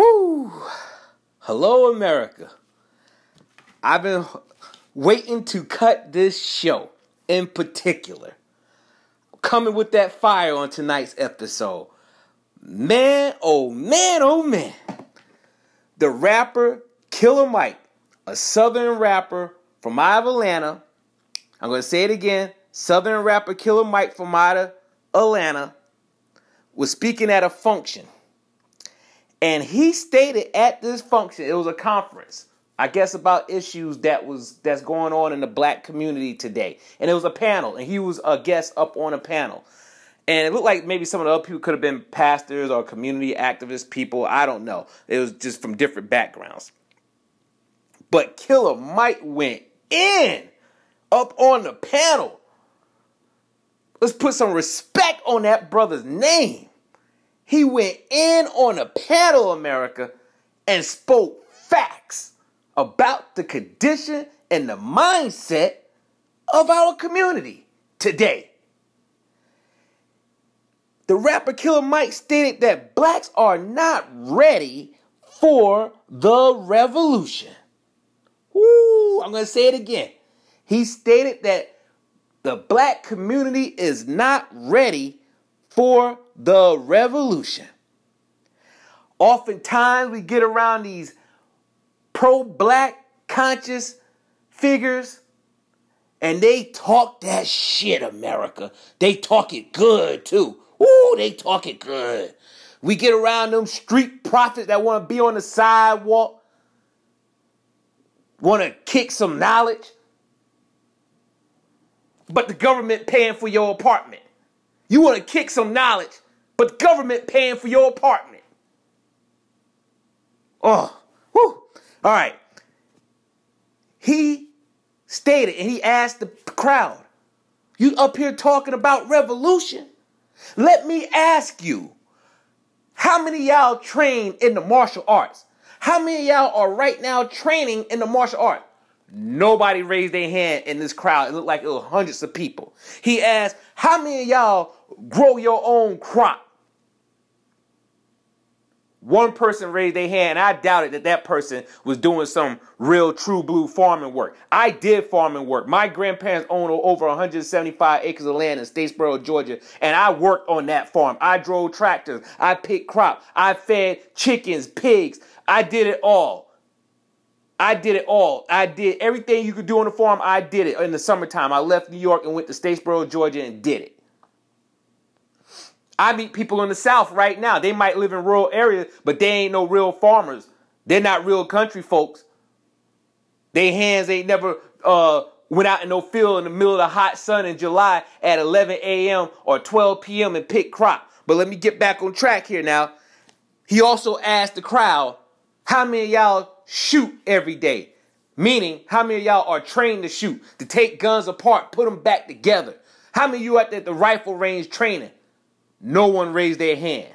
Woo! Hello, America. I've been waiting to cut this show in particular. Coming with that fire on tonight's episode. Man, oh man, oh man. The rapper Killer Mike, a southern rapper from out of Atlanta. I'm going to say it again. Southern rapper Killer Mike from out of Atlanta was speaking at a function. And he stated at this function, it was a conference, I guess about issues that was that's going on in the black community today. And it was a panel, and he was a guest up on a panel. And it looked like maybe some of the other people could have been pastors or community activist people. I don't know. It was just from different backgrounds. But Killer Mike went in up on the panel. Let's put some respect on that brother's name. He went in on a panel, America, and spoke facts about the condition and the mindset of our community today. The rapper Killer Mike stated that blacks are not ready for the revolution. Woo, I'm going to say it again. He stated that the black community is not ready for the revolution. Oftentimes we get around these pro black conscious figures and they talk that shit, America. They talk it good too. Ooh, they talk it good. We get around them street prophets that want to be on the sidewalk, want to kick some knowledge, but the government paying for your apartment. You want to kick some knowledge, but the government paying for your apartment. Oh, whew. All right. He stated and he asked the crowd, You up here talking about revolution? Let me ask you, how many y'all trained in the martial arts? How many y'all are right now training in the martial arts? Nobody raised their hand in this crowd. It looked like it was hundreds of people. He asked, How many of y'all grow your own crop? One person raised their hand. I doubted that that person was doing some real true blue farming work. I did farming work. My grandparents owned over 175 acres of land in Statesboro, Georgia, and I worked on that farm. I drove tractors. I picked crop. I fed chickens, pigs. I did it all. I did it all. I did everything you could do on the farm. I did it in the summertime. I left New York and went to Statesboro, Georgia, and did it. I meet people in the South right now. They might live in rural areas, but they ain't no real farmers. They're not real country folks. Their hands ain't never uh, went out in no field in the middle of the hot sun in July at 11 a.m. or 12 p.m. and pick crop. But let me get back on track here now. He also asked the crowd, how many y'all shoot every day? Meaning, how many y'all are trained to shoot, to take guns apart, put them back together? How many of you at the rifle range training? No one raised their hand.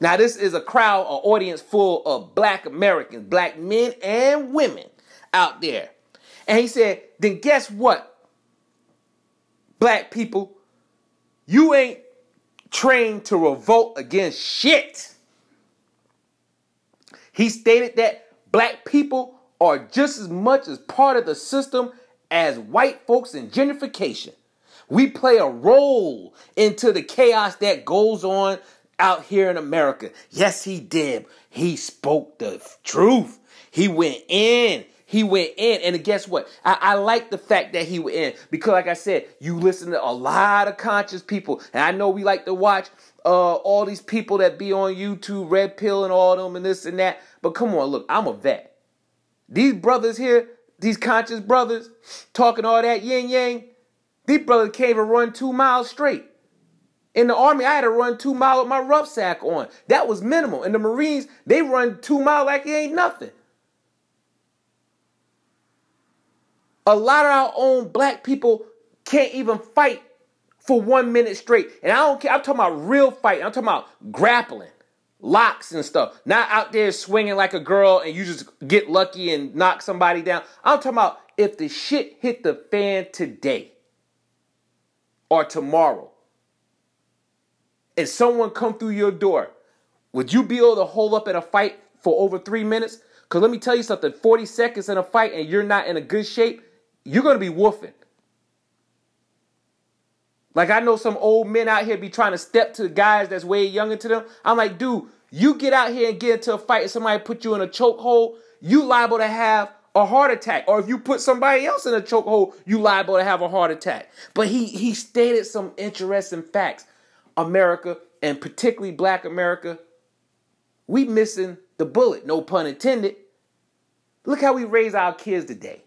Now, this is a crowd, an audience full of black Americans, black men and women out there. And he said, then guess what? Black people, you ain't trained to revolt against shit. He stated that black people are just as much as part of the system as white folks in gentrification. We play a role into the chaos that goes on out here in America. Yes, he did. He spoke the truth. He went in. He went in. And guess what? I, I, like the fact that he went in because, like I said, you listen to a lot of conscious people. And I know we like to watch uh, all these people that be on YouTube, Red Pill and all them and this and that. But come on, look, I'm a vet. These brothers here, these conscious brothers, talking all that yin yang, these brothers can't even run two miles straight. In the army, I had to run two miles with my rucksack on. That was minimal. In the Marines, they run two miles like it ain't nothing. A lot of our own black people can't even fight for one minute straight. And I don't care. I'm talking about real fight. I'm talking about grappling, locks and stuff. Not out there swinging like a girl and you just get lucky and knock somebody down. I'm talking about if the shit hit the fan today or tomorrow and someone come through your door, would you be able to hold up in a fight for over three minutes. Because let me tell you something 40 seconds in a fight and you're not in a good shape, you're going to be woofing. Like I know some old men out here be trying to step to guys that's way younger to them. I'm like, dude, you get out here and get into a fight and somebody put you in a chokehold, you liable to have a heart attack. Or if you put somebody else in a chokehold, you liable to have a heart attack. But he he stated some interesting facts. America, and particularly black America, we missing the bullet, no pun intended. Look how we raise our kids today.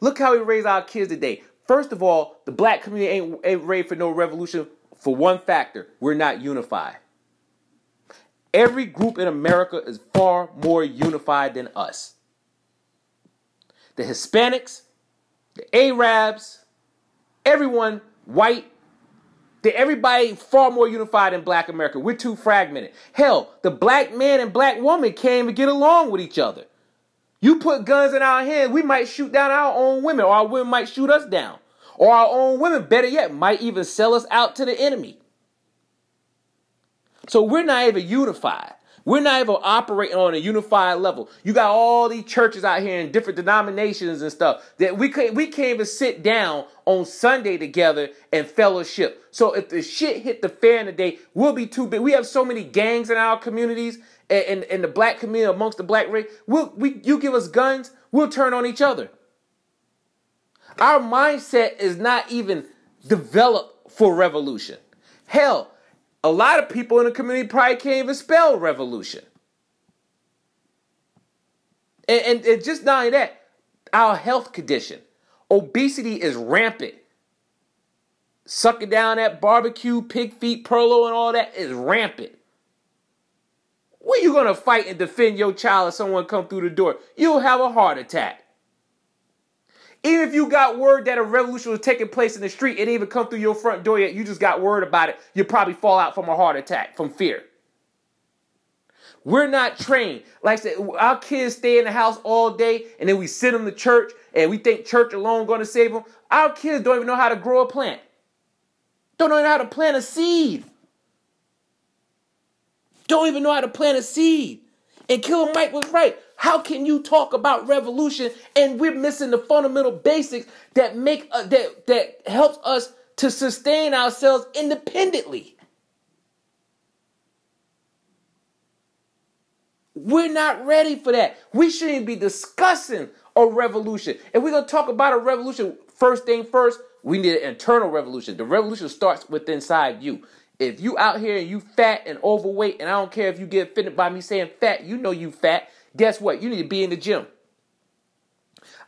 Look how we raise our kids today. First of all, the black community ain't, ain't ready for no revolution for one factor we're not unified. Every group in America is far more unified than us. The Hispanics, the Arabs, everyone, white, they, everybody far more unified than black America. We're too fragmented. Hell, the black man and black woman can't even get along with each other. You put guns in our hands, we might shoot down our own women, or our women might shoot us down. Or our own women, better yet, might even sell us out to the enemy. So we're not even unified. We're not even operating on a unified level. You got all these churches out here in different denominations and stuff that we can't we can't even sit down on Sunday together and fellowship. So if the shit hit the fan today, we'll be too big. We have so many gangs in our communities and in the black community amongst the black race. We'll, we you give us guns, we'll turn on each other. Our mindset is not even developed for revolution. Hell, a lot of people in the community probably can't even spell revolution. And, and, and just not only that, our health condition. Obesity is rampant. Sucking down that barbecue, pig feet, Perlo, and all that is rampant. Where you gonna fight and defend your child if someone come through the door? You'll have a heart attack. Even if you got word that a revolution was taking place in the street, it didn't even come through your front door yet, you just got word about it, you probably fall out from a heart attack from fear. We're not trained. Like I said, our kids stay in the house all day and then we send them to church and we think church alone going to save them. Our kids don't even know how to grow a plant. Don't even know how to plant a seed. Don't even know how to plant a seed. And Killer Mike was right. How can you talk about revolution and we're missing the fundamental basics that make uh, that that helps us to sustain ourselves independently? We're not ready for that. We shouldn't be discussing a revolution. If we're gonna talk about a revolution, first thing first, we need an internal revolution. The revolution starts with inside you. If you out here and you fat and overweight, and I don't care if you get offended by me saying fat, you know you fat guess what? You need to be in the gym.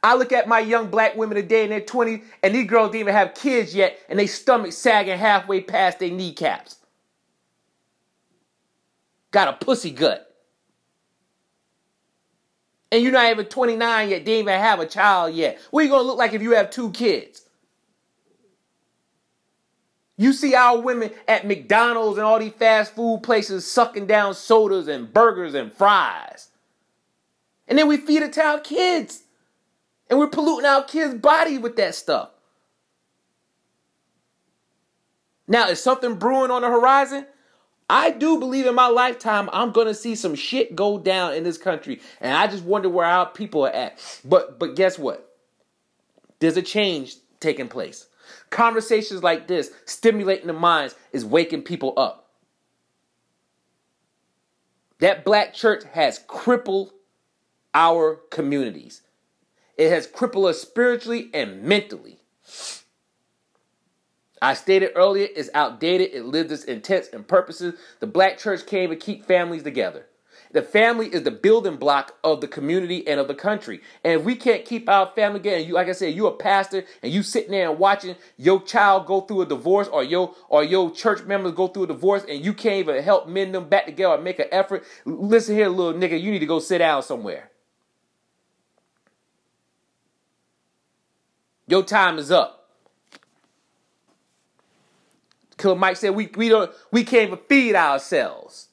I look at my young black women today in their 20s, and these girls didn't even have kids yet, and they stomach sagging halfway past their kneecaps. Got a pussy gut. And you're not even 29 yet, didn't even have a child yet. What are you gonna look like if you have two kids? You see our women at McDonald's and all these fast food places sucking down sodas and burgers and fries. And then we feed it to our kids. And we're polluting our kids' body with that stuff. Now, is something brewing on the horizon? I do believe in my lifetime I'm going to see some shit go down in this country. And I just wonder where our people are at. But but guess what? There's a change taking place. Conversations like this, stimulating the minds, is waking people up. That black church has crippled our communities. It has crippled us spiritually and mentally. I stated earlier, it's outdated. It lived its intents and purposes. The black church came to keep families together. The family is the building block of the community and of the country. And if we can't keep our family together, you, like I said, you're a pastor and you sitting there and watching your child go through a divorce or your or your church members go through a divorce and you can't even help mend them back together or make an effort. Listen here, little nigga, you need to go sit down somewhere. Your time is up. Killer Mike said we, we don't we can't even feed ourselves.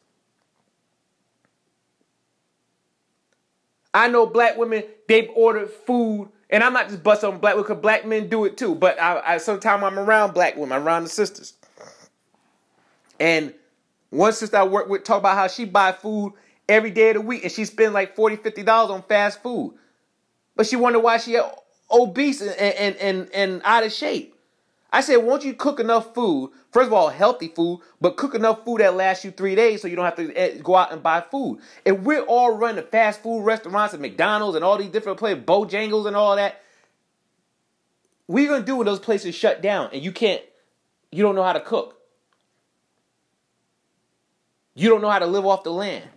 I know black women, they've ordered food, and I'm not just busting on black women because black men do it too. But I, I sometimes I'm around black women, around the sisters. And One sister I work with talk about how she buy food every day of the week and she spend like 40 50 dollars on fast food. But she wonder why she obese and, and, and, and out of shape. I said, won't you cook enough food? First of all, healthy food, but cook enough food that lasts you three days so you don't have to eh, go out and buy food. If we're all running fast food restaurants and McDonald's and all these different places, Bojangles and all that, are you gonna do when those places shut down and you can't, you don't know how to cook? You don't know how to live off the land.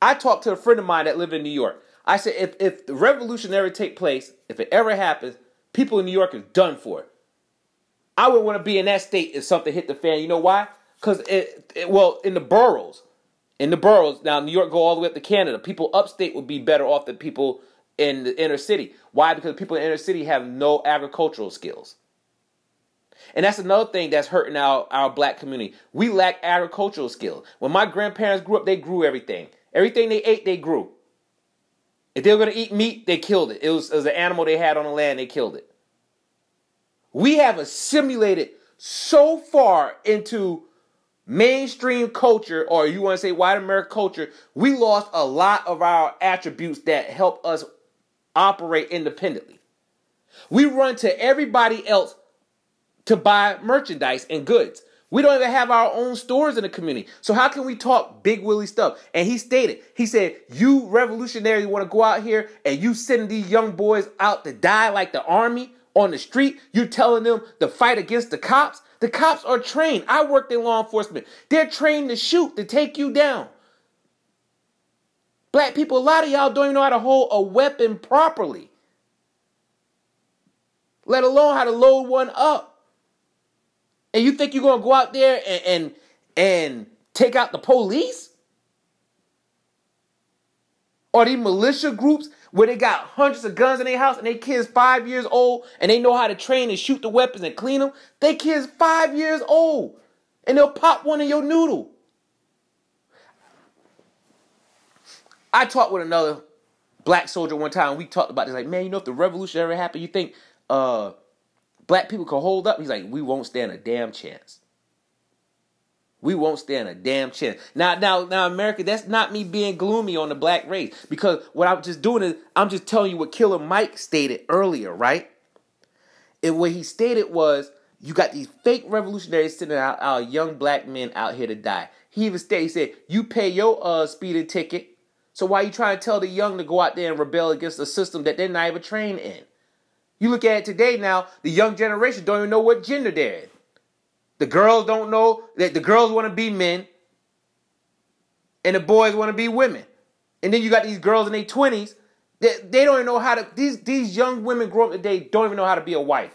I talked to a friend of mine that lived in New York. I said, if, if the revolution ever take place, if it ever happens, people in New York is done for. I would want to be in that state if something hit the fan. You know why? Because it, it, well, in the boroughs, in the boroughs, now New York go all the way up to Canada. People upstate would be better off than people in the inner city. Why? Because people in the inner city have no agricultural skills. And that's another thing that's hurting our, our black community. We lack agricultural skills. When my grandparents grew up, they grew everything. Everything they ate, they grew. If they were going to eat meat, they killed it. It was, it was an animal they had on the land, they killed it. We have assimilated so far into mainstream culture, or you want to say white American culture, we lost a lot of our attributes that help us operate independently. We run to everybody else to buy merchandise and goods. We don't even have our own stores in the community. So how can we talk big Willie stuff? And he stated, he said, you revolutionaries want to go out here and you sending these young boys out to die like the army on the street. You telling them to fight against the cops. The cops are trained. I worked in law enforcement. They're trained to shoot, to take you down. Black people, a lot of y'all don't even know how to hold a weapon properly, let alone how to load one up. And you think you're gonna go out there and and, and take out the police? Or these militia groups where they got hundreds of guns in their house and they kids five years old and they know how to train and shoot the weapons and clean them? They kids five years old and they'll pop one in your noodle. I talked with another black soldier one time. We talked about this. Like, man, you know, if the revolution ever happened, you think uh, black people can hold up? He's like, we won't stand a damn chance. We won't stand a damn chance. Now, now, now, America, that's not me being gloomy on the black race. Because what I'm just doing is I'm just telling you what Killer Mike stated earlier, right? And what he stated was you got these fake revolutionaries sending out our young black men out here to die. He even stated, he said, you pay your uh speeding ticket. So why you trying to tell the young to go out there and rebel against a system that they're not even trained in? You look at it today now, the young generation don't even know what gender they're in. The girls don't know that the girls want to be men and the boys want to be women. And then you got these girls in their 20s that they don't even know how to these these young women grow up today don't even know how to be a wife.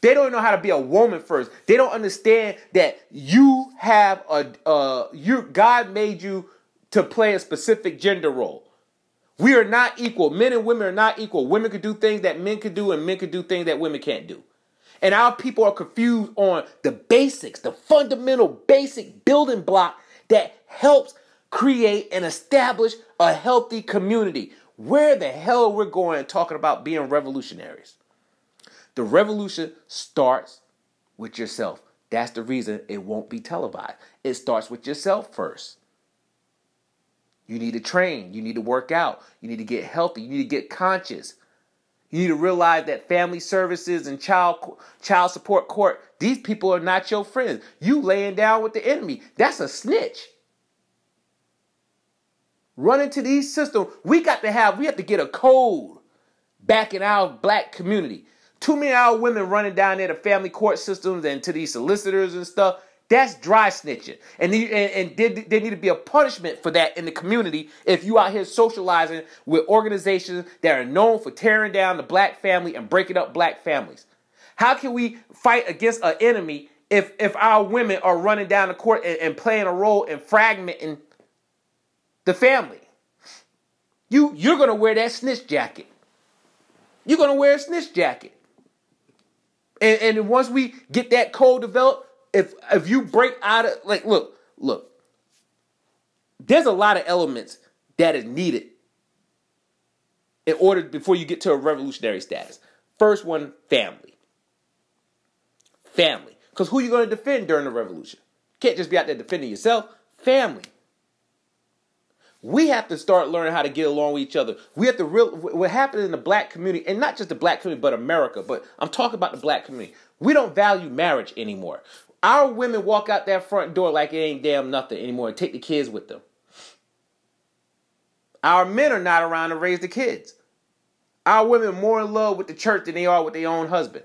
They don't know how to be a woman first. They don't understand that you have a uh you God made you to play a specific gender role. We are not equal. Men and women are not equal. Women can do things that men can do, and men can do things that women can't do. And our people are confused on the basics, the fundamental basic building block that helps create and establish a healthy community. Where the hell we're going talking about being revolutionaries? The revolution starts with yourself. That's the reason it won't be televised. It starts with yourself first. You need to train. You need to work out. You need to get healthy. You need to get conscious. You need to realize that family services and child child support court, these people are not your friends. You laying down with the enemy. That's a snitch. Run into these systems. We got to have, we have to get a code back in our black community. Too many of our women running down there to family court systems and to these solicitors and stuff. That's dry snitching. And, and, and there, there need to be a punishment for that in the community if you out here socializing with organizations that are known for tearing down the black family and breaking up black families. How can we fight against an enemy if, if our women are running down the court and, and playing a role in fragmenting the family? You, you're going to wear that snitch jacket. You're going to wear a snitch jacket. And, and once we get that code developed, if if you break out of like look look there's a lot of elements that is needed in order before you get to a revolutionary status first one family family Because who you going to defend during the revolution? Can't just be out there defending yourself. Family. We have to start learning how to get along with each other. We have to real what happened in the black community, and not just the black community, but America. But I'm talking about the black community. We don't value marriage anymore. Our women walk out that front door like it ain't damn nothing anymore and take the kids with them. Our men are not around to raise the kids. Our women are more in love with the church than they are with their own husband.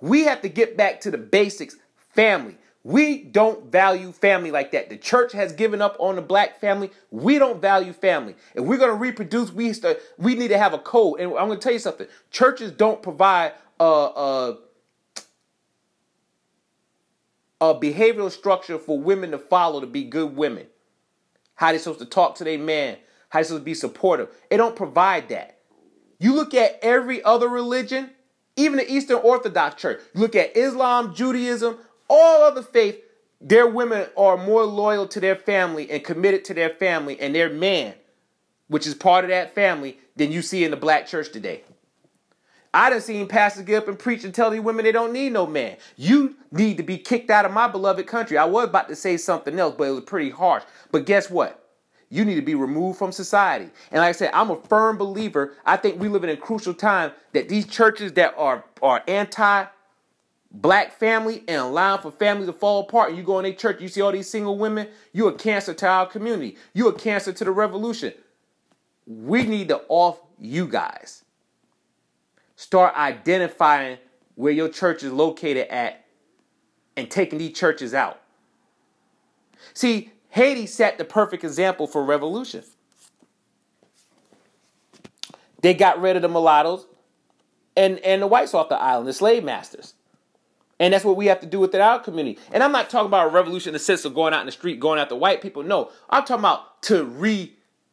We have to get back to the basics family. We don't value family like that. The church has given up on the black family. We don't value family. If we're going to reproduce, we start, we need to have a code. And I'm going to tell you something. Churches don't provide a, a, a behavioral structure for women to follow to be good women. How they're supposed to talk to their man. How they're supposed to be supportive. It don't provide that. You look at every other religion, even the Eastern Orthodox Church. You look at Islam, Judaism, all other faith, their women are more loyal to their family and committed to their family and their man, which is part of that family, than you see in the black church today. I done seen pastors get up and preach and tell these women they don't need no man. You need to be kicked out of my beloved country. I was about to say something else, but it was pretty harsh. But guess what? You need to be removed from society. And like I said, I'm a firm believer. I think we live in a crucial time that these churches that are, are anti black family and allowing for families to fall apart, and you go in a church, you see all these single women, you're a cancer to our community. You're a cancer to the revolution. We need to off you guys. Start identifying where your church is located at and taking these churches out. See, Haiti set the perfect example for revolution. They got rid of the mulattoes and, and the whites off the island, the slave masters. And that's what we have to do within our community. And I'm not talking about a revolution in the sense of going out in the street, going after white people. No, I'm talking about to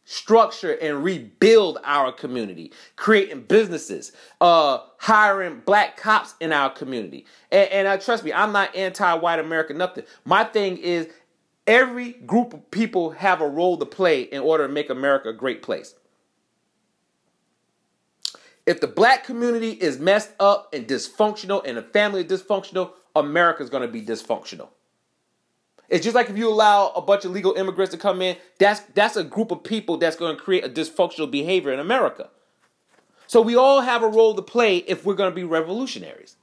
restructure and rebuild our community, creating businesses, uh, hiring black cops in our community. And, and uh, trust me, I'm not anti-white America, nothing. My thing is every group of people have a role to play in order to make America a great place. If the black community is messed up and dysfunctional and the family is dysfunctional, America's going to be dysfunctional. It's just like if you allow a bunch of legal immigrants to come in, that's that's a group of people that's going to create a dysfunctional behavior in America. So we all have a role to play if we're going to be revolutionaries.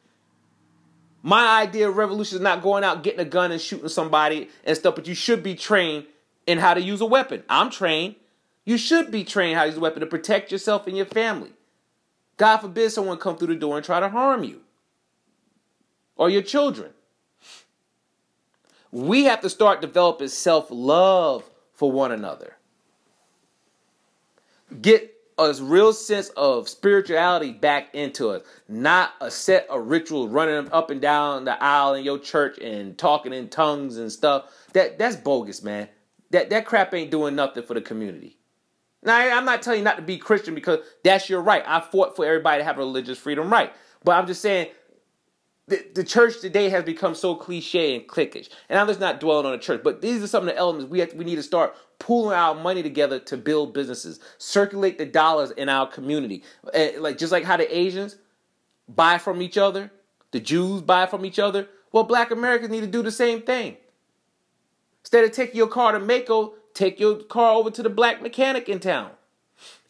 My idea of revolution is not going out getting a gun and shooting somebody and stuff, but you should be trained in how to use a weapon. I'm trained. You should be trained how to use a weapon to protect yourself and your family. God forbid someone come through the door and try to harm you or your children. We have to start developing self love for one another. Get a real sense of spirituality back into us, not a set of rituals running up and down the aisle in your church and talking in tongues and stuff. That that's bogus, man. That that crap ain't doing nothing for the community. Now, I'm not telling you not to be Christian because that's your right. I fought for everybody to have religious freedom right. But I'm just saying the, the church today has become so cliche and cliquish. And I'm just not dwelling on the church, but these are some of the elements we have we need to start pooling our money together to build businesses, circulate the dollars in our community. Uh, like just like how the Asians buy from each other, the Jews buy from each other. Well, black Americans need to do the same thing. Instead of taking your car to Maaco, take your car over to the black mechanic in town.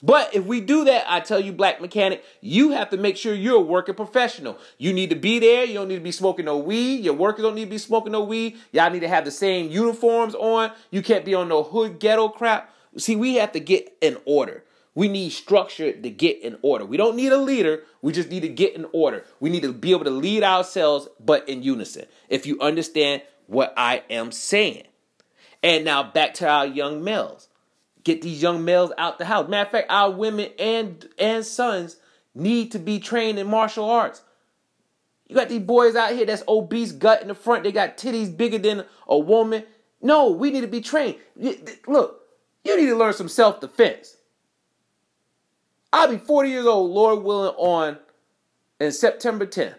But if we do that, I tell you, black mechanic, you have to make sure you're a working professional. You need to be there. You don't need to be smoking no weed. Your workers don't need to be smoking no weed. Y'all need to have the same uniforms on. You can't be on no hood ghetto crap. See, we have to get in order. We need structure to get in order. We don't need a leader. We just need to get in order. We need to be able to lead ourselves, but in unison. If you understand what I am saying. And now back to our young males. Get these young males out the house. Matter of fact, our women and and sons need to be trained in martial arts. You got these boys out here that's obese gut in the front. They got titties bigger than a woman. No, we need to be trained. Look, you need to learn some self defense. I'll be 40 years old, Lord willing, on in September 10th.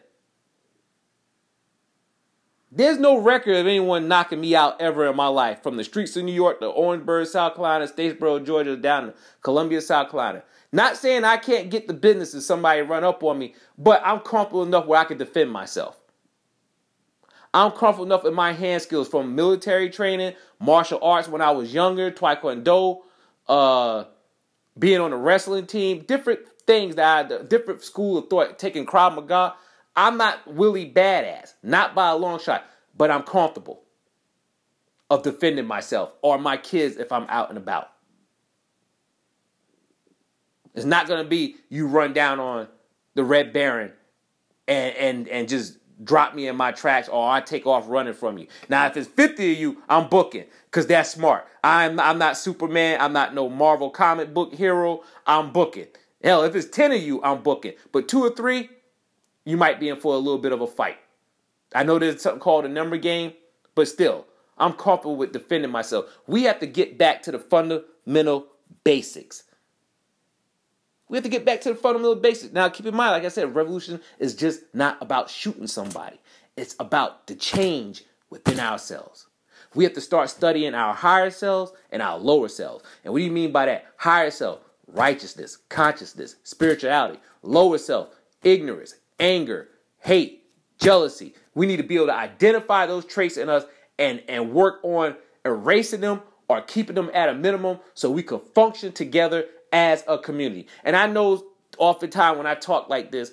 There's no record of anyone knocking me out ever in my life, from the streets of New York to Orangeburg, South Carolina, Statesboro, Georgia, down to Columbia, South Carolina. Not saying I can't get the business if somebody run up on me, but I'm comfortable enough where I can defend myself. I'm comfortable enough in my hand skills from military training, martial arts when I was younger, taekwondo, uh, being on a wrestling team, different things that I, different school of thought, taking Krav Maga. I'm not Willie badass, not by a long shot, but I'm comfortable of defending myself or my kids if I'm out and about. It's not gonna be you run down on the Red Baron and and and just drop me in my tracks or I take off running from you. Now if it's 50 of you, I'm booking cuz that's smart. I'm I'm not Superman, I'm not no Marvel comic book hero. I'm booking. Hell, if it's 10 of you, I'm booking. But 2 or 3, you might be in for a little bit of a fight. I know there's something called a number game, but still, I'm comfortable with defending myself. We have to get back to the fundamental basics. We have to get back to the fundamental basics. Now, keep in mind, like I said, revolution is just not about shooting somebody. It's about the change within ourselves. We have to start studying our higher selves and our lower selves. And what do you mean by that? Higher self, righteousness, consciousness, spirituality. Lower self, ignorance, anger, hate, jealousy. We need to be able to identify those traits in us and, and work on erasing them or keeping them at a minimum so we can function together as a community. And I know oftentimes when I talk like this,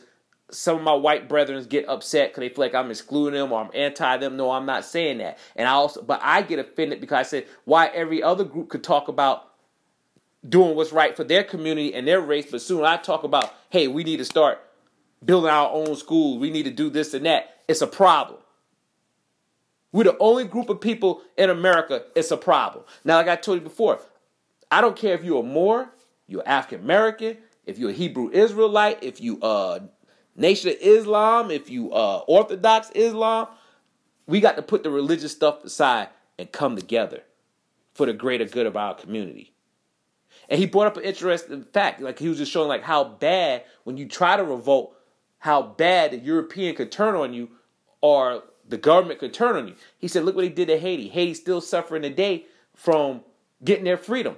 some of my white brethren get upset because they feel like I'm excluding them or I'm anti them. No, I'm not saying that. And I also, but I get offended because I said why every other group could talk about doing what's right for their community and their race, but soon I talk about, hey, we need to start building our own schools. We need to do this and that. It's a problem. We're the only group of people in America. It's a problem. Now, like I told you before, I don't care if you're a Moor, you're African American, if you're a Hebrew Israelite, if you uh Nation of Islam, if you uh Orthodox Islam, we got to put the religious stuff aside and come together for the greater good of our community. And he brought up an interesting fact, like he was just showing like how bad when you try to revolt, how bad the European could turn on you or the government could turn on you. He said, look what he did to Haiti. Haiti's still suffering today from getting their freedom.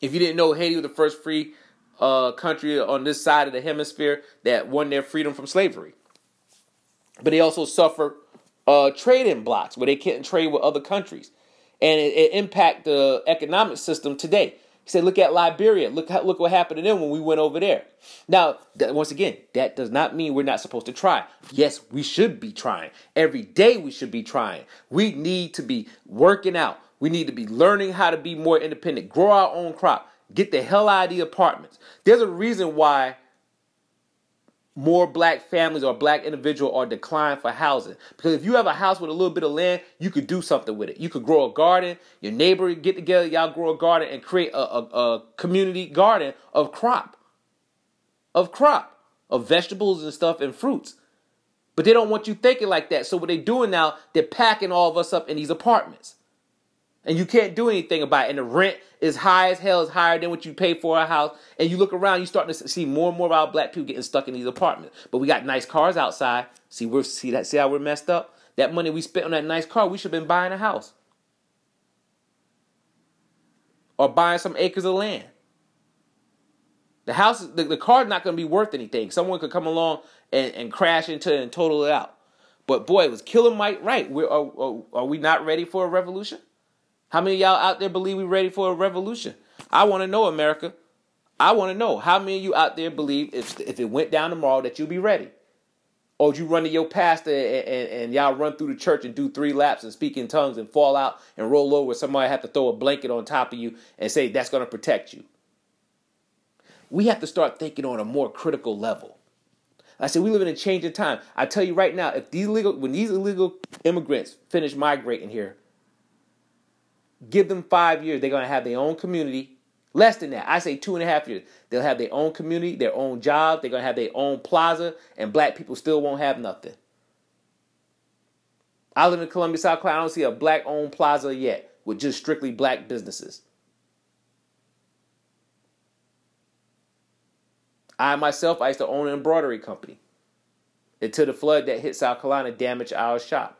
If you didn't know, Haiti was the first free uh, country on this side of the hemisphere that won their freedom from slavery. But they also suffered uh, trading blocks where they couldn't trade with other countries, and it, it impacted the economic system today. He said, "Look at Liberia. Look look what happened to them when we went over there." Now, that, once again, that does not mean we're not supposed to try. Yes, we should be trying every day. We should be trying. We need to be working out. We need to be learning how to be more independent, grow our own crop, get the hell out of the apartments. There's a reason why more black families or black individual are declined for housing. Because if you have a house with a little bit of land, you could do something with it. You could grow a garden. Your neighbor get together, y'all grow a garden and create a, a, a community garden of crop, of crop, of vegetables and stuff and fruits. But they don't want you thinking like that. So what they're doing now, they're packing all of us up in these apartments and you can't do anything about it. And the rent is high as hell, is higher than what you pay for a house. And you look around, you start to see more and more of our black people getting stuck in these apartments. But we got nice cars outside. See, we're see that see how we're messed up. That money we spent on that nice car, we should have been buying a house or buying some acres of land. The house, the, the car's not going to be worth anything. Someone could come along and, and crash into it and total it out. But boy, it was Killer Mike right. We're, are, are, are we not ready for a revolution? How many y'all out there believe we're ready for a revolution? I want to know, America. I want to know how many of you out there believe if if it went down tomorrow that you'll be ready, or you run to your pastor and, and, and, y'all run through the church and do three laps and speak in tongues and fall out and roll over. Somebody have to throw a blanket on top of you and say that's going to protect you. We have to start thinking on a more critical level. I said we live in a changing time. I tell you right now, if these illegal when these illegal immigrants finish migrating here, Give them five years. They're going to have their own community. Less than that. I say two and a half years. They'll have their own community, their own job. They're going to have their own plaza, and black people still won't have nothing. I live in Columbia, South Carolina. I don't see a black owned plaza yet with just strictly black businesses. I myself, I used to own an embroidery company. until the flood that hit South Carolina damaged our shop.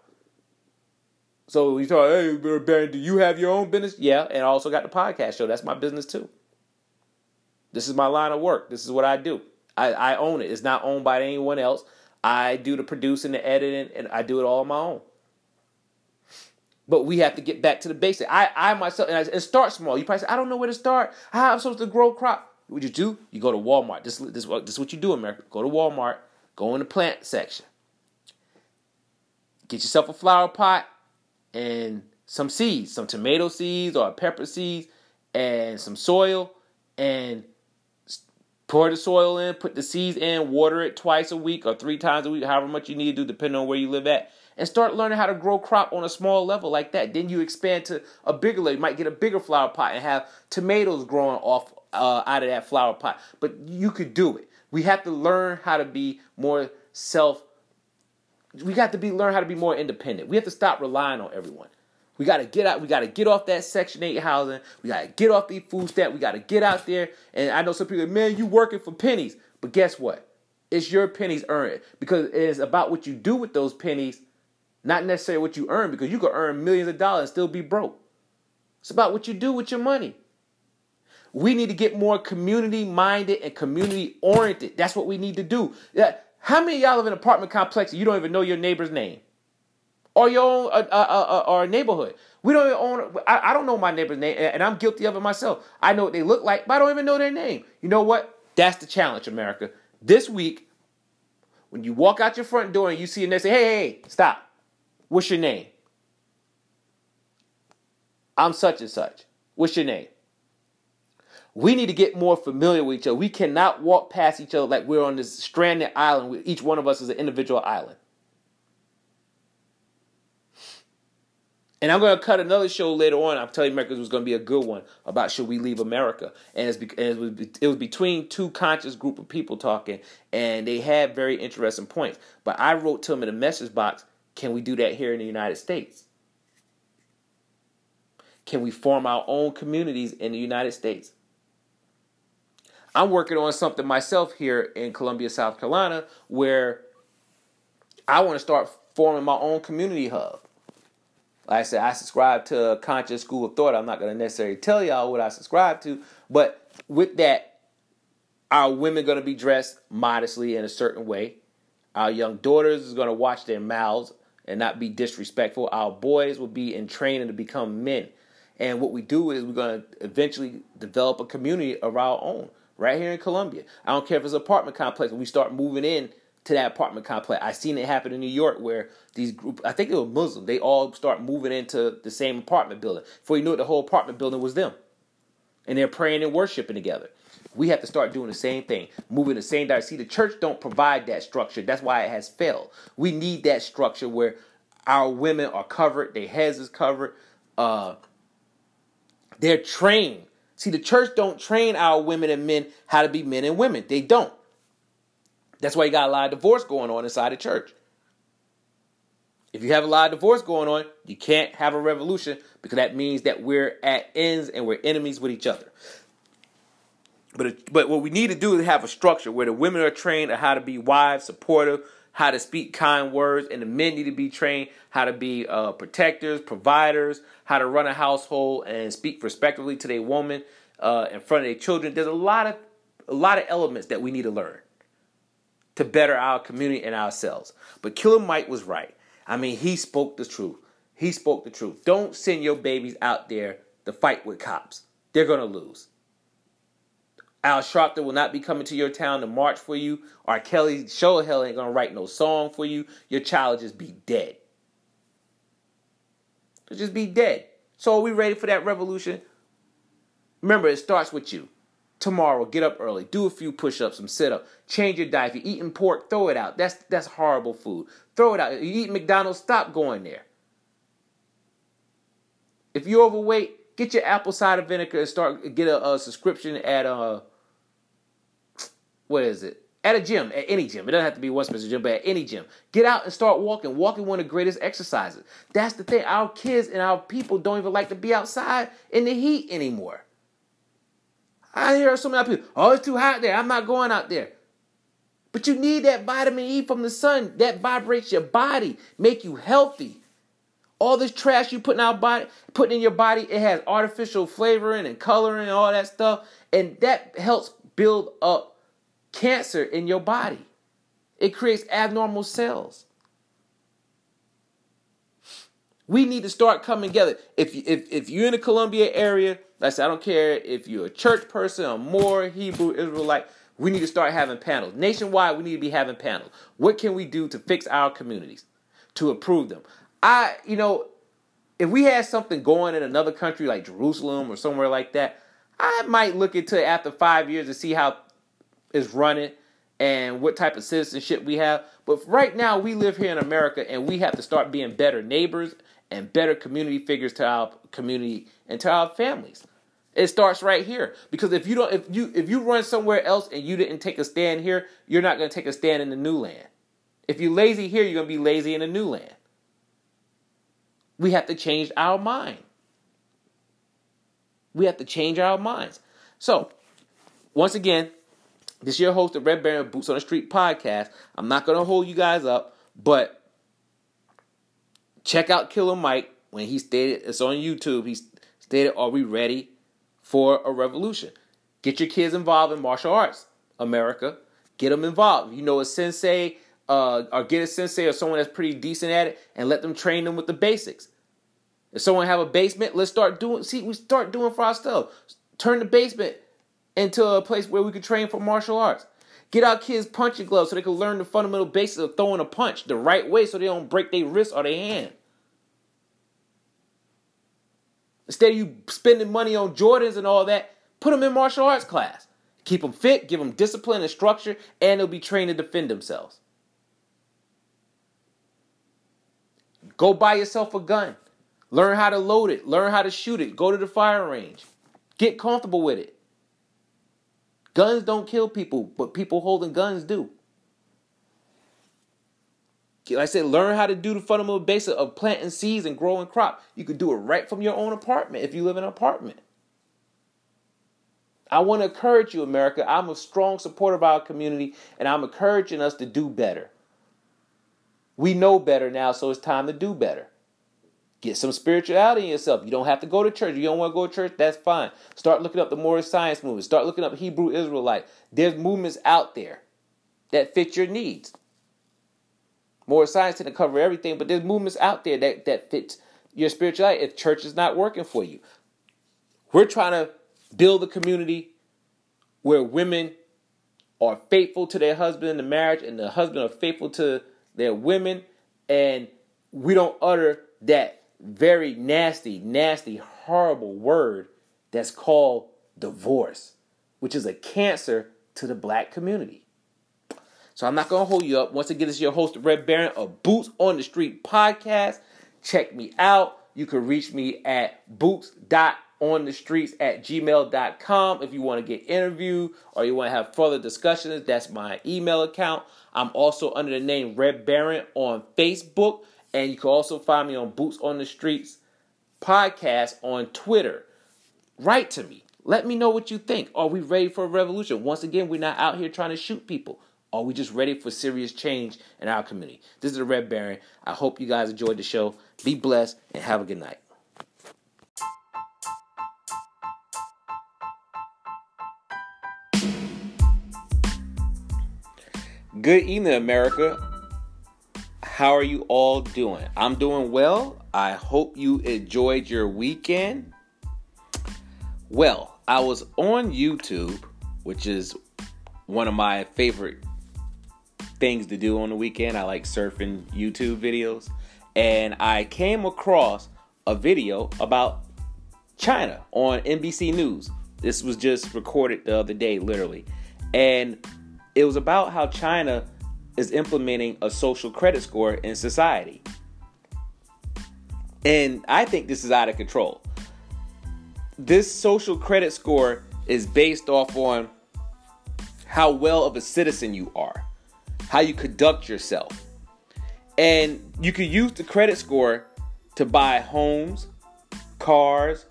So we thought, hey, Baron, do you have your own business? Yeah, and I also got the podcast show. That's my business too. This is my line of work. This is what I do. I, I own it. It's not owned by anyone else. I do the producing, the editing, and I do it all on my own. But we have to get back to the basic. I, I myself, and, I, and start small. You probably say, I don't know where to start. How am I supposed to grow crop? What you do? You go to Walmart. This, this, this is what you do, America. Go to Walmart. Go in the plant section. Get yourself a flower pot and some seeds, some tomato seeds or pepper seeds, and some soil, and pour the soil in, put the seeds in, water it twice a week or three times a week, however much you need to do, depending on where you live at, and start learning how to grow crop on a small level like that. Then you expand to a bigger level. You might get a bigger flower pot and have tomatoes growing off uh, out of that flower pot. But you could do it. We have to learn how to be more self. We got to be learn how to be more independent. We have to stop relying on everyone. We got to get out. We got to get off that Section 8 housing. We got to get off the food stamp. We got to get out there. And I know some people, man, you working for pennies. But guess what? It's your pennies earned because it is about what you do with those pennies, not necessarily what you earn because you could earn millions of dollars and still be broke. It's about what you do with your money. We need to get more community minded and community oriented. That's what we need to do. Yeah. How many of y'all live in an apartment complex and you don't even know your neighbor's name? Or your own uh, uh, uh, or neighborhood. We don't own. I, I don't know my neighbor's name, and I'm guilty of it myself. I know what they look like, but I don't even know their name. You know what? That's the challenge, America. This week, when you walk out your front door and you see a neighbor, say, "Hey, hey, hey, stop! What's your name?" I'm such and such. What's your name? We need to get more familiar with each other. We cannot walk past each other like we're on this stranded island. where Each one of us is an individual island. And I'm going to cut another show later on. I'm telling you, America was going to be a good one about should we leave America. And, and it, was, it was between two conscious group of people talking, and they had very interesting points. But I wrote to them in a message box, can we do that here in the United States? Can we form our own communities in the United States? I'm working on something myself here in Columbia, South Carolina, where I want to start forming my own community hub. Like I said, I subscribe to a conscious school of thought. I'm not going to necessarily tell y'all what I subscribe to, but with that, our women going to be dressed modestly in a certain way. Our young daughters is going to watch their mouths and not be disrespectful. Our boys will be in training to become men. And what we do is we're going to eventually develop a community of our own right here in Columbia. I don't care if it's an apartment complex. When we start moving in to that apartment complex, I've seen it happen in New York where these group, I think it was Muslim, they all start moving into the same apartment building. Before you knew it, the whole apartment building was them, and they're praying and worshiping together. We have to start doing the same thing, moving the same direction. See, the church don't provide that structure. That's why it has failed. We need that structure where our women are covered, their heads is covered. Uh, they're trained See, the church don't train our women and men how to be men and women. They don't. That's why you got a lot of divorce going on inside the church. If you have a lot of divorce going on, you can't have a revolution because that means that we're at ends and we're enemies with each other. But, but what we need to do is have a structure where the women are trained on how to be wives, supportive, how to speak kind words, and the men need to be trained how to be uh, protectors, providers, how to run a household, and speak respectfully to their woman uh, in front of their children. There's a lot of a lot of elements that we need to learn to better our community and ourselves. But Killer Mike was right. I mean, he spoke the truth. He spoke the truth. Don't send your babies out there to fight with cops. They're gonna lose. Al Sharpton will not be coming to your town to march for you. R. Kelly show hell ain't gonna write no song for you. Your child just be dead. It'll just be dead. So are we ready for that revolution? Remember, it starts with you. Tomorrow, get up early, do a few push-ups, some sit-ups, change your diet. If you're eating pork, throw it out. That's that's horrible food. Throw it out. If you eat McDonald's, stop going there. If you're overweight, get your apple cider vinegar and start get a, a subscription at uh what is it? At a gym, at any gym. It doesn't have to be specific gym, but at any gym. Get out and start walking. Walking one of the greatest exercises. That's the thing. Our kids and our people don't even like to be outside in the heat anymore. I hear so many people, oh, it's too hot there. I'm not going out there. But you need that vitamin E from the sun. That vibrates your body, make you healthy. All this trash you putting out body, putting in your body, it has artificial flavoring and coloring and all that stuff, and that helps build up cancer in your body. It creates abnormal cells. We need to start coming together. If if if you're in the Columbia area, like I said, I don't care if you're a church person, or more Hebrew, Israelite. We need to start having panels nationwide. We need to be having panels. What can we do to fix our communities, to improve them? I, you know, if we had something going in another country like Jerusalem or somewhere like that, I might look into it after five years to see how it's running and what type of citizenship we have. But right now, we live here in America and we have to start being better neighbors and better community figures to our community and to our families. It starts right here because if you don't, if you if you run somewhere else and you didn't take a stand here, you're not going to take a stand in the new land. If you're lazy here, you're going to be lazy in the new land. We have to change our mind. We have to change our minds. So, once again, this is your host, the Red Baron Boots on the Street podcast. I'm not going to hold you guys up, but check out Killer Mike when he stated it's on YouTube. He stated, "Are we ready for a revolution? Get your kids involved in martial arts, America. Get them involved. You know a sensei, uh, or get a sensei or someone that's pretty decent at it, and let them train them with the basics. If someone have a basement, let's start doing. See, we start doing for ourselves. Turn the basement into a place where we could train for martial arts. Get our kids punching gloves so they can learn the fundamental basics of throwing a punch the right way so they don't break their wrist or their hand. Instead of you spending money on Jordans and all that, put them in martial arts class. Keep them fit, give them discipline and structure, and they'll be trained to defend themselves. Go buy yourself a gun. Learn how to load it. Learn how to shoot it. Go to the fire range. Get comfortable with it. Guns don't kill people, but people holding guns do. Like I said, learn how to do the fundamental basics of planting seeds and growing crop. You could do it right from your own apartment if you live in an apartment. I want to encourage you, America. I'm a strong supporter of our community, and I'm encouraging us to do better. We know better now, so it's time to do better. Get some spirituality in yourself. You don't have to go to church. You don't want to go to church, that's fine. Start looking up the Moorish science movement. Start looking up Hebrew Israelite. There's movements out there that fit your needs. Moorish science didn't cover everything, but there's movements out there that, that fits your spirituality if church is not working for you. We're trying to build a community where women are faithful to their husband in the marriage and the husband are faithful to their women and we don't utter that very nasty, nasty, horrible word that's called divorce, which is a cancer to the black community. So I'm not going to hold you up. Once again, this is your host, Red Baron of Boots on the Street podcast. Check me out. You can reach me at boots.onthestreets at gmail.com if you want to get interviewed or you want to have further discussions. That's my email account. I'm also under the name Red Baron on Facebook. And you can also find me on Boots on the Streets podcast on Twitter. Write to me. Let me know what you think. Are we ready for a revolution? Once again, we're not out here trying to shoot people. Are we just ready for serious change in our community? This is the Red Baron. I hope you guys enjoyed the show. Be blessed and have a good night. Good evening, America. How are you all doing? I'm doing well. I hope you enjoyed your weekend. Well, I was on YouTube, which is one of my favorite things to do on the weekend. I like surfing YouTube videos. And I came across a video about China on NBC News. This was just recorded the other day, literally. And it was about how China is implementing a social credit score in society. And I think this is out of control. This social credit score is based off on how well of a citizen you are, how you conduct yourself. And you can use the credit score to buy homes, cars,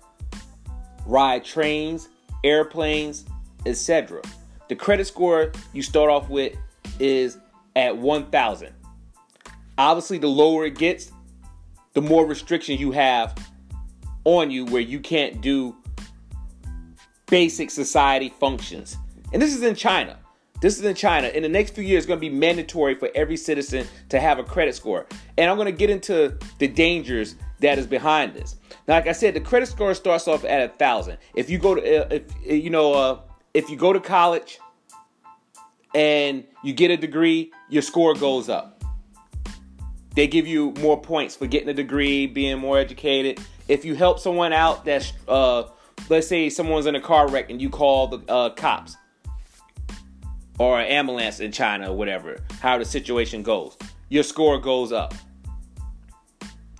ride trains, airplanes, etc. The credit score you start off with is at 1,000. Obviously, the lower it gets, the more restrictions you have on you where you can't do basic society functions. And this is in China. This is in China. In the next few years, it's going to be mandatory for every citizen to have a credit score. And I'm going to get into the dangers that is behind this. Now, like I said, the credit score starts off at a thousand. If you go to, uh, if you know, uh, if you go to college and you get a degree, your score goes up. They give you more points for getting a degree, being more educated. If you help someone out that's, uh, let's say someone's in a car wreck and you call the uh, cops or an ambulance in China or whatever, how the situation goes, your score goes up.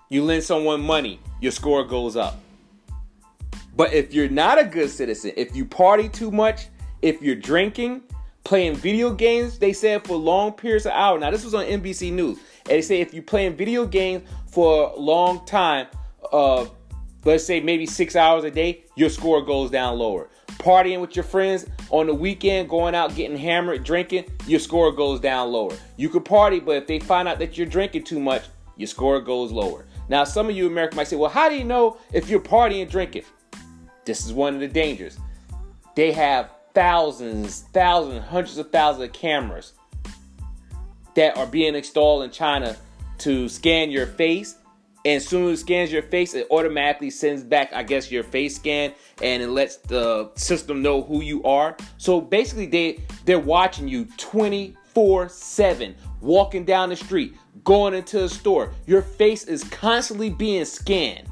You lend someone money, your score goes up. But if you're not a good citizen, if you party too much, if you're drinking, playing video games, they said for long periods of hours. Now this was on NBC News. And they say if you're playing video games for a long time, uh, let's say maybe six hours a day, your score goes down lower partying with your friends on the weekend, going out getting hammered, drinking, your score goes down lower. You could party, but if they find out that you're drinking too much, your score goes lower. Now, some of you Americans might say, well, how do you know if you're partying drinking? This is one of the dangers. They have thousands, thousands, hundreds of thousands of cameras that are being installed in China to scan your face and as soon as it scans your face, it automatically sends back, I guess, your face scan, and it lets the system know who you are. So basically, they they're watching you 24/7, walking down the street, going into a store. Your face is constantly being scanned.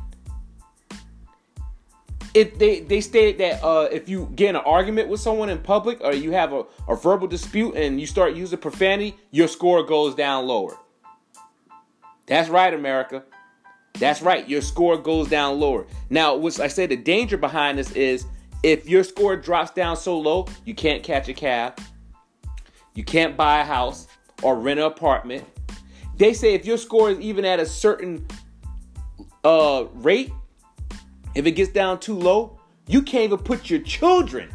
If they they state that uh, if you get in an argument with someone in public or you have a, a verbal dispute and you start using profanity, your score goes down lower. That's right, America. That's right, your score goes down lower. Now, what I say the danger behind this is if your score drops down so low, you can't catch a cab, you can't buy a house or rent an apartment. They say if your score is even at a certain uh, rate, if it gets down too low, you can't even put your children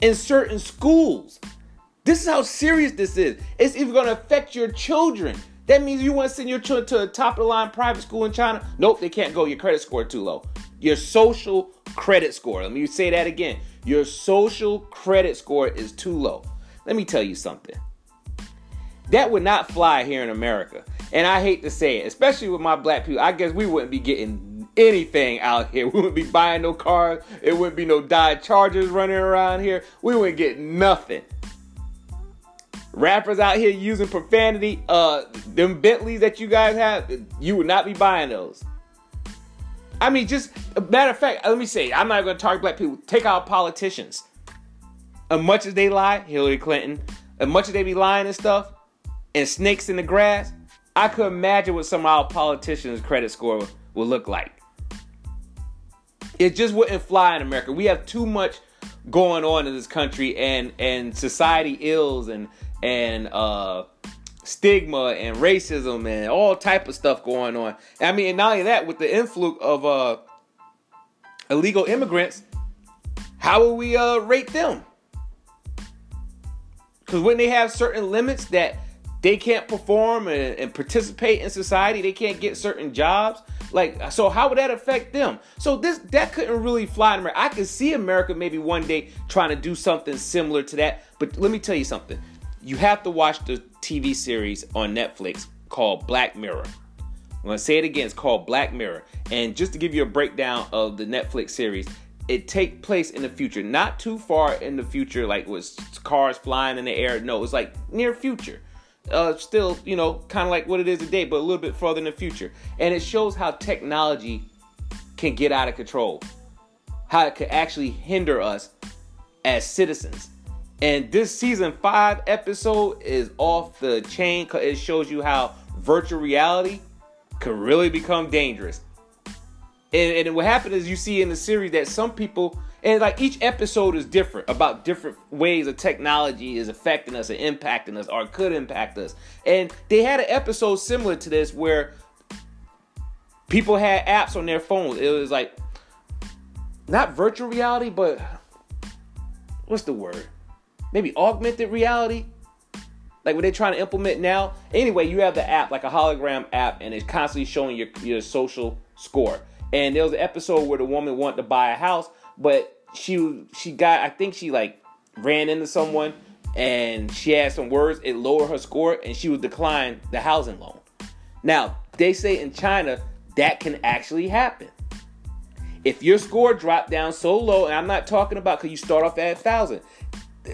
in certain schools. This is how serious this is. It's even going to affect your children. That means you want to send your children to a top of the line private school in China? Nope, they can't go. Your credit score too low. Your social credit score. Let me say that again. Your social credit score is too low. Let me tell you something. That would not fly here in America. And I hate to say it, especially with my black people. I guess we wouldn't be getting anything out here. We wouldn't be buying no cars. It wouldn't be no Dodge Chargers running around here. We wouldn't get nothing rappers out here using profanity, uh, them Bentleys that you guys have, you would not be buying those. I mean, just matter of fact, let me say, I'm not to target black people. Take out politicians. As much as they lie, Hillary Clinton, as much as they be lying and stuff, and snakes in the grass, I could imagine what some of our politicians' credit score would look like. It just wouldn't fly in America. We have too much going on in this country, and and society ills and and uh, stigma and racism and all type of stuff going on. I mean, and not only that, with the influx of uh, illegal immigrants, how will we uh, rate them? Because when they have certain limits that they can't perform and, and, participate in society, they can't get certain jobs. Like, so how would that affect them? So this that couldn't really fly in America. I could see America maybe one day trying to do something similar to that. But let me tell you something you have to watch the TV series on Netflix called Black Mirror. I'm going to say it again. It's called Black Mirror. And just to give you a breakdown of the Netflix series, it take place in the future, not too far in the future, like with cars flying in the air. No, it's like near future. Uh, still, you know, kind of like what it is today, but a little bit further in the future. And it shows how technology can get out of control, how it could actually hinder us as citizens. And this season five episode is off the chain it shows you how virtual reality can really become dangerous. And, and what happened is you see in the series that some people and like each episode is different about different ways of technology is affecting us and impacting us or could impact us. And they had an episode similar to this where people had apps on their phones. It was like not virtual reality, but what's the word? maybe augmented reality. like what they're trying to implement now. Anyway, you have the app, like a hologram app, and it's constantly showing your your social score. And there was an episode where the woman wanted to buy a house, but she she got I think she like ran into someone and she had some words. It lowered her score, and she would decline the housing loan. Now they say in China that can actually happen. If your score dropped down so low, and I'm not talking about because you start off at thousand,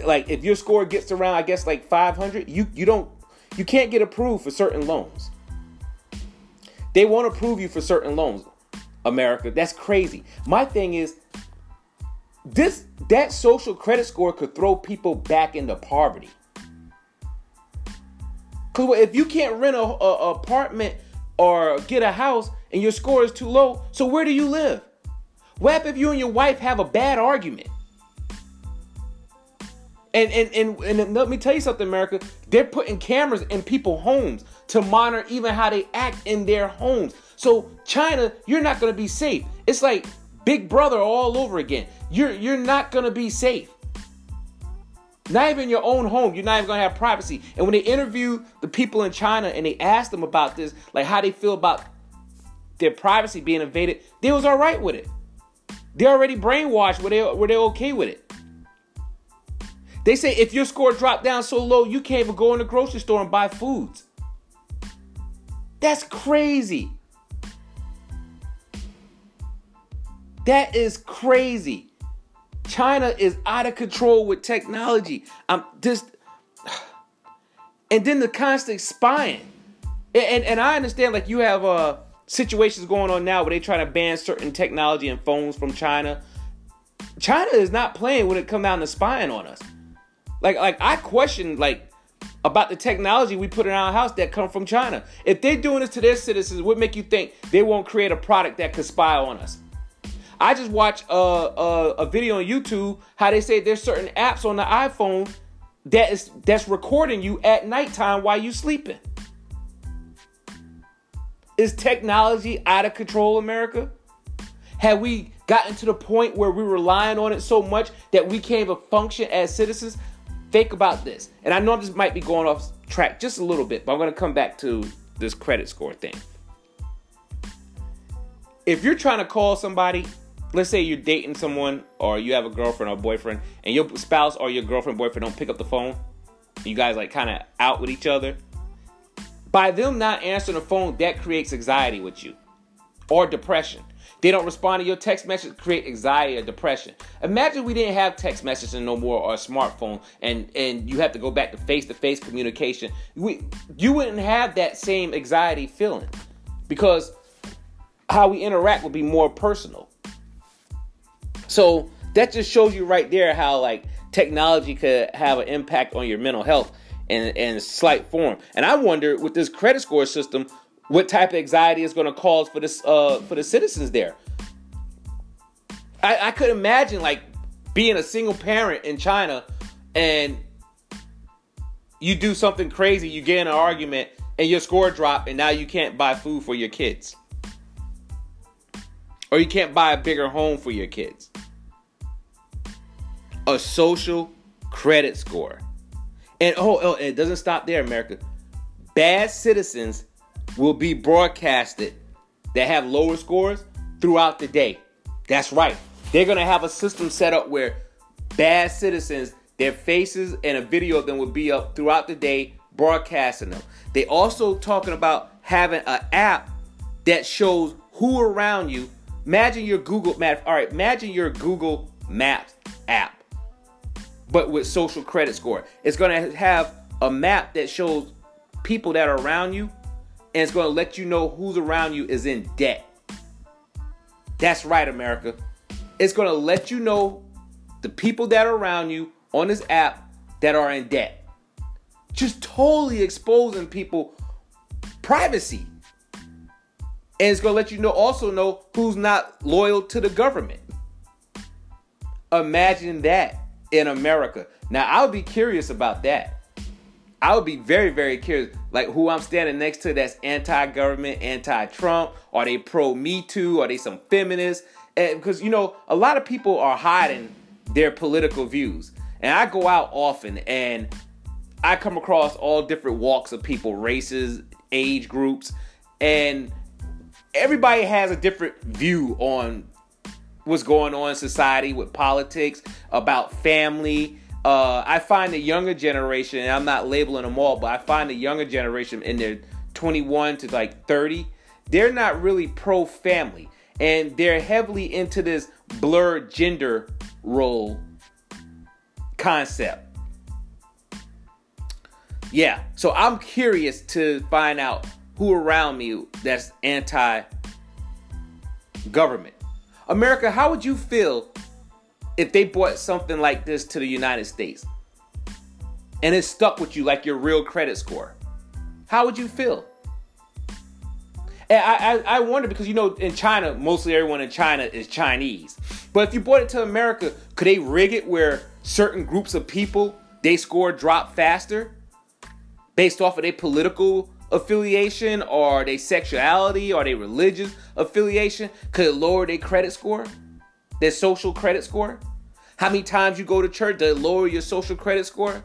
like if your score gets around, I guess like 500, you you don't you can't get approved for certain loans. They won't approve you for certain loans, America. That's crazy. My thing is this that social credit score could throw people back into poverty. Cause if you can't rent a, a, apartment or get a house and your score is too low, so where do you live? What if you and your wife have a bad argument? And, and and and let me tell you something, America. They're putting cameras in people's homes to monitor even how they act in their homes. So China, you're not gonna be safe. It's like Big Brother all over again. You're you're not gonna be safe. Not even your own home. You're not even gonna have privacy. And when they interview the people in China and they ask them about this, like how they feel about their privacy being invaded, they was all right with it. They're already brainwashed where they where they're okay with it. They say if your score dropped down so low, you can't even go in the grocery store and buy foods. That's crazy. That is crazy. China is out of control with technology. I'm just and then the constant spying. And, and, and I understand like you have uh situations going on now where they trying to ban certain technology and phones from China. China is not playing when it come down to spying on us. Like like I question like about the technology we put in our house that come from China. If they're doing this to their citizens, what make you think they won't create a product that could spy on us? I just watched a, a, a video on YouTube how they say there's certain apps on the iPhone that is that's recording you at nighttime while you sleeping. Is technology out of control, America? Have we gotten to the point where we're relying on it so much that we can't even function as citizens? Think about this. And I know this might be going off track just a little bit, but I'm going to come back to this credit score thing. If you're trying to call somebody let's say you're dating someone or you have a girlfriend or boyfriend and your spouse or your girlfriend boyfriend don't pick up the phone you guys like kind of out with each other by them not answering the phone that creates anxiety with you or depression. They don't respond to your text message create anxiety or depression. Imagine we didn't have text messaging no more or a smartphone and and you have to go back to face-to-face communication. We, you wouldn't have that same anxiety feeling because how we interact would be more personal so that just shows you right there how like technology could have an impact on your mental health in, in slight form. And I wonder with this credit score system, what type of anxiety is going to cause for this uh, for the citizens there. I, I could imagine like being a single parent in China and you do something crazy, you get in an argument and your score drop and now you can't buy food for your kids. Or you can't buy a bigger home for your kids a social credit score. And oh, oh, it doesn't stop there, America. Bad citizens will be broadcasted that have lower scores throughout the day. That's right. They're going to have a system set up where bad citizens, their faces and a video of them will be up throughout the day broadcasting them. They also talking about having an app that shows who around you. Imagine your Google Map. All right, imagine your Google Maps app but with social credit score. It's going to have a map that shows people that are around you, and it's going to let you know who's around you is in debt. That's right, America. It's going to let you know the people that are around you on this app that are in debt. Just totally exposing people privacy. And it's going to let you know also know who's not loyal to the government. Imagine that in America. Now, I would be curious about that. I would be very, very curious, like who I'm standing next to that's anti-government, anti-Trump. Are they pro-Me Too? Are they some feminists? And because you know, a lot of people are hiding their political views, and I go out often, and I come across all different walks of people, races, age groups, and everybody has a different view on what's going on in society with politics, about family. Uh, I find the younger generation, and I'm not labeling them all, but I find the younger generation in their 21 to like 30, they're not really pro family. And they're heavily into this blurred gender role concept. Yeah, so I'm curious to find out who around me that's anti government. America, how would you feel if they brought something like this to the United States and it stuck with you like your real credit score? How would you feel? And I, I, I wonder because you know in China, mostly everyone in China is Chinese. But if you brought it to America, could they rig it where certain groups of people they score drop faster based off of their political affiliation or their sexuality or their religious affiliation could lower their credit score, their social credit score. How many times you go to church does lower your social credit score?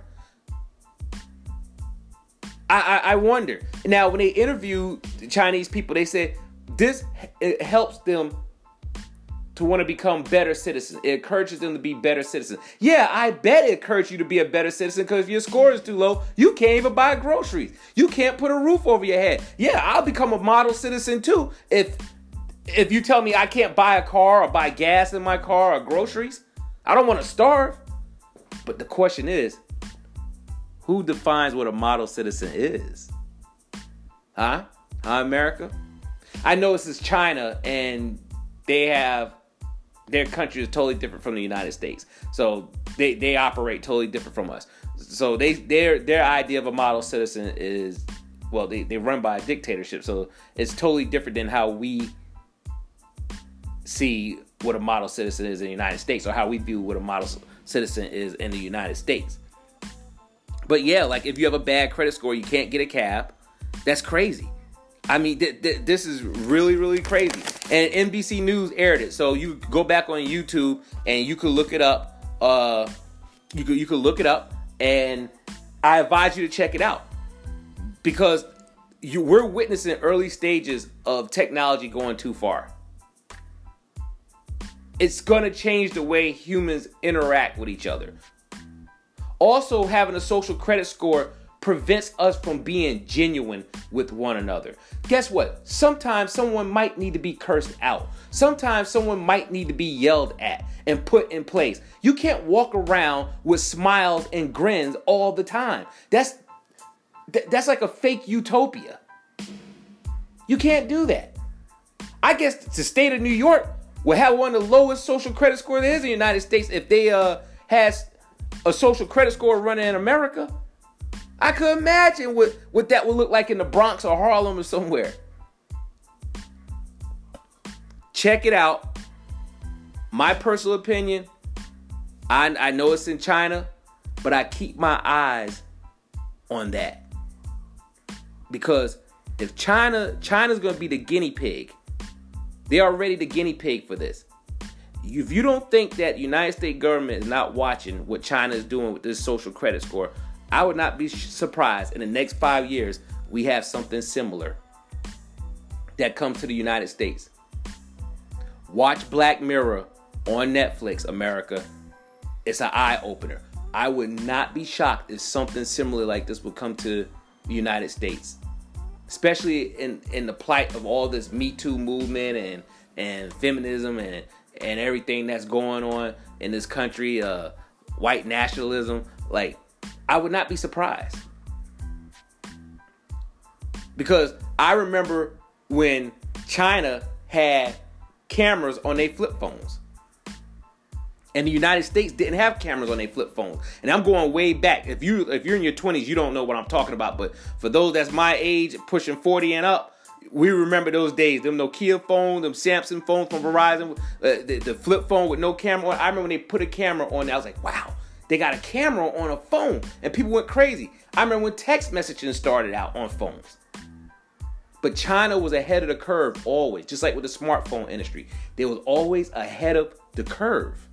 I, I, I wonder. Now, when they interview the Chinese people, they said this helps them to want to become better citizens. It encourages them to be better citizens. Yeah, I bet it encourages you to be a better citizen because if your score is too low, you can't even buy groceries. You can't put a roof over your head. Yeah, I'll become a model citizen too if if you tell me I can't buy a car or buy gas in my car or groceries. I don't want to starve. But the question is, who defines what a model citizen is? Huh? Huh, America? I know this is China and they have their country is totally different from the United States. So they, they operate totally different from us. So they their their idea of a model citizen is well they, they run by a dictatorship. So it's totally different than how we see what a model citizen is in the United States or how we view what a model citizen is in the United States. But yeah, like if you have a bad credit score, you can't get a cab. That's crazy. I mean, th- th- this is really, really crazy. And NBC News aired it, so you go back on YouTube and you could look it up. Uh, you could you could look it up, and I advise you to check it out because you we're witnessing early stages of technology going too far. It's gonna change the way humans interact with each other. Also, having a social credit score prevents us from being genuine with one another. Guess what? Sometimes someone might need to be cursed out. Sometimes someone might need to be yelled at and put in place. You can't walk around with smiles and grins all the time. That's th- that's like a fake utopia. You can't do that. I guess the state of New York would have one of the lowest social credit score there is in the United States if they uh has a social credit score running in America. I could imagine what, what that would look like in the Bronx or Harlem or somewhere. Check it out. My personal opinion, I, I know it's in China, but I keep my eyes on that. Because if China China's gonna be the guinea pig, they're already the guinea pig for this. If you don't think that United States government is not watching what China is doing with this social credit score, I would not be surprised in the next five years we have something similar that comes to the United States. Watch Black Mirror on Netflix, America. It's an eye opener. I would not be shocked if something similar like this would come to the United States, especially in, in the plight of all this Me Too movement and, and feminism and, and everything that's going on in this country, uh, white nationalism. Like, I would not be surprised. Because I remember when China had cameras on their flip phones. And the United States didn't have cameras on their flip phones. And I'm going way back. If you if you're in your 20s, you don't know what I'm talking about. But for those that's my age, pushing 40 and up, we remember those days. Them Nokia phones, them Samsung phones from Verizon, uh, the, the, flip phone with no camera on. I remember when they put a camera on. I was like, wow, they got a camera on a phone, and people went crazy. I remember when text messaging started out on phones. But China was ahead of the curve always, just like with the smartphone industry. They was always ahead of the curve.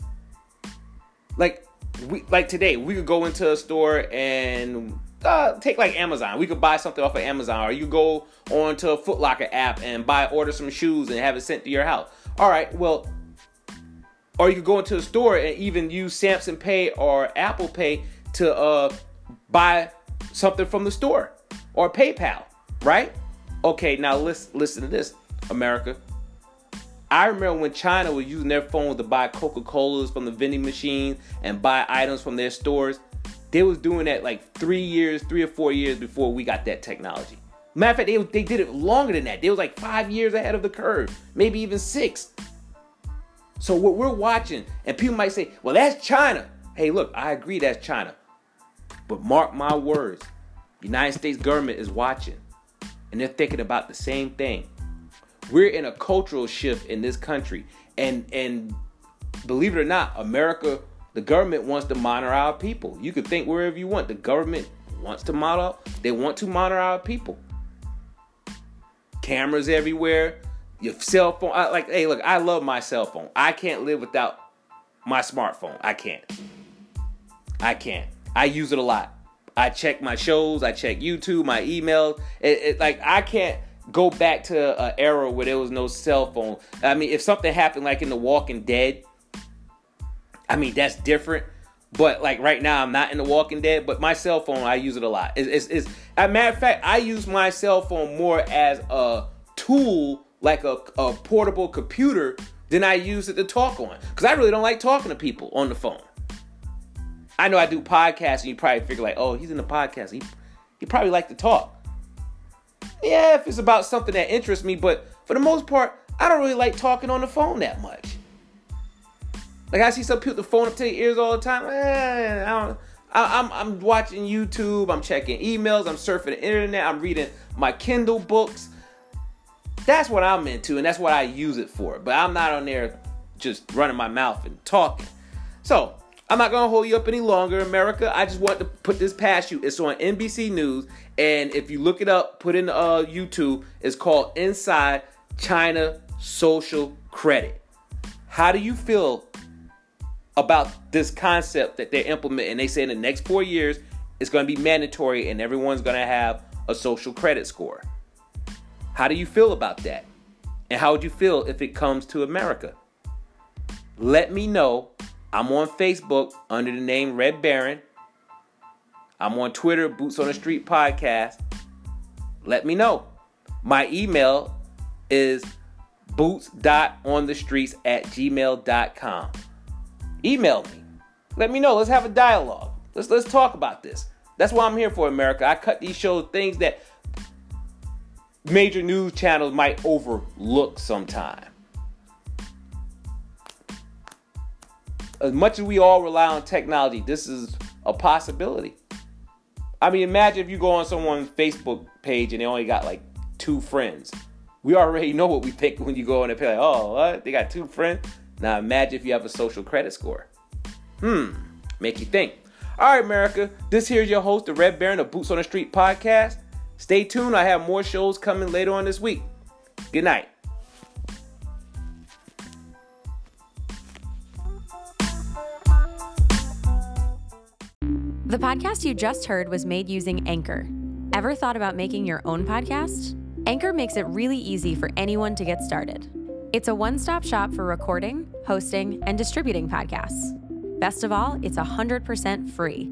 Like we like today, we could go into a store and uh, take like Amazon. We could buy something off of Amazon, or you go on to a Foot Locker app and buy order some shoes and have it sent to your house. All right, well, or you could go into a store and even use Samsung Pay or Apple Pay to uh, buy something from the store or PayPal, right? Okay, now listen, listen to this, America. I remember when China was using their phones to buy Coca-Colas from the vending machine and buy items from their stores. They was doing that like three years, three or four years before we got that technology. Matter of fact, they, they did it longer than that. They was like five years ahead of the curve, maybe even six. So what we're watching, and people might say, well, that's China. Hey, look, I agree that's China. But mark my words, United States government is watching. And they're thinking about the same thing. We're in a cultural shift in this country. And and believe it or not, America, the government wants to monitor our people. You can think wherever you want. The government wants to monitor, they want to monitor our people. Cameras everywhere, your cell phone. I, like, hey, look, I love my cell phone. I can't live without my smartphone. I can't. I can't. I use it a lot. I check my shows. I check YouTube, my emails. It, it, like I can't go back to an era where there was no cell phone. I mean, if something happened like in The Walking Dead, I mean that's different. But like right now, I'm not in The Walking Dead. But my cell phone, I use it a lot. It's, it's, it's a matter of fact, I use my cell phone more as a tool, like a, a portable computer, than I use it to talk on. Because I really don't like talking to people on the phone. I know I do podcasts, and you probably figure like, oh, he's in the podcast. He he probably like to talk. Yeah, if it's about something that interests me, but for the most part, I don't really like talking on the phone that much. Like I see some people the phone up to their ears all the time. Eh, I don't. I, I'm I'm watching YouTube. I'm checking emails. I'm surfing the internet. I'm reading my Kindle books. That's what I'm into, and that's what I use it for. But I'm not on there just running my mouth and talking. So I'm not gonna hold you up any longer, America. I just want to put this past you. It's on NBC News, and if you look it up, put in uh, YouTube. It's called Inside China Social Credit. How do you feel about this concept that they're implementing? They say in the next four years, it's going to be mandatory, and everyone's going to have a social credit score. How do you feel about that? And how would you feel if it comes to America? Let me know I'm on Facebook under the name Red Baron. I'm on Twitter, Boots on the Street Podcast. Let me know. My email is boots.onthestreets at gmail.com. Email me. Let me know. Let's have a dialogue. Let's let's talk about this. That's what I'm here for, America. I cut these shows things that major news channels might overlook sometime. as much as we all rely on technology, this is a possibility. I mean, imagine if you go on someone's Facebook page and they only got like two friends. We already know what we think when you go on and pay like, oh, what? They got two friends? Now imagine if you have a social credit score. Hmm, make you think. All right, America, this here is your host, the Red Baron of Boots on the Street podcast. Stay tuned. I have more shows coming later on this week. Good night. The podcast you just heard was made using Anchor. Ever thought about making your own podcast? Anchor makes it really easy for anyone to get started. It's a one stop shop for recording, hosting, and distributing podcasts. Best of all, it's 100% free.